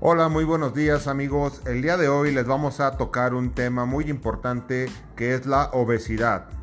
Hola, muy buenos días amigos. El día de hoy les vamos a tocar un tema muy importante que es la obesidad.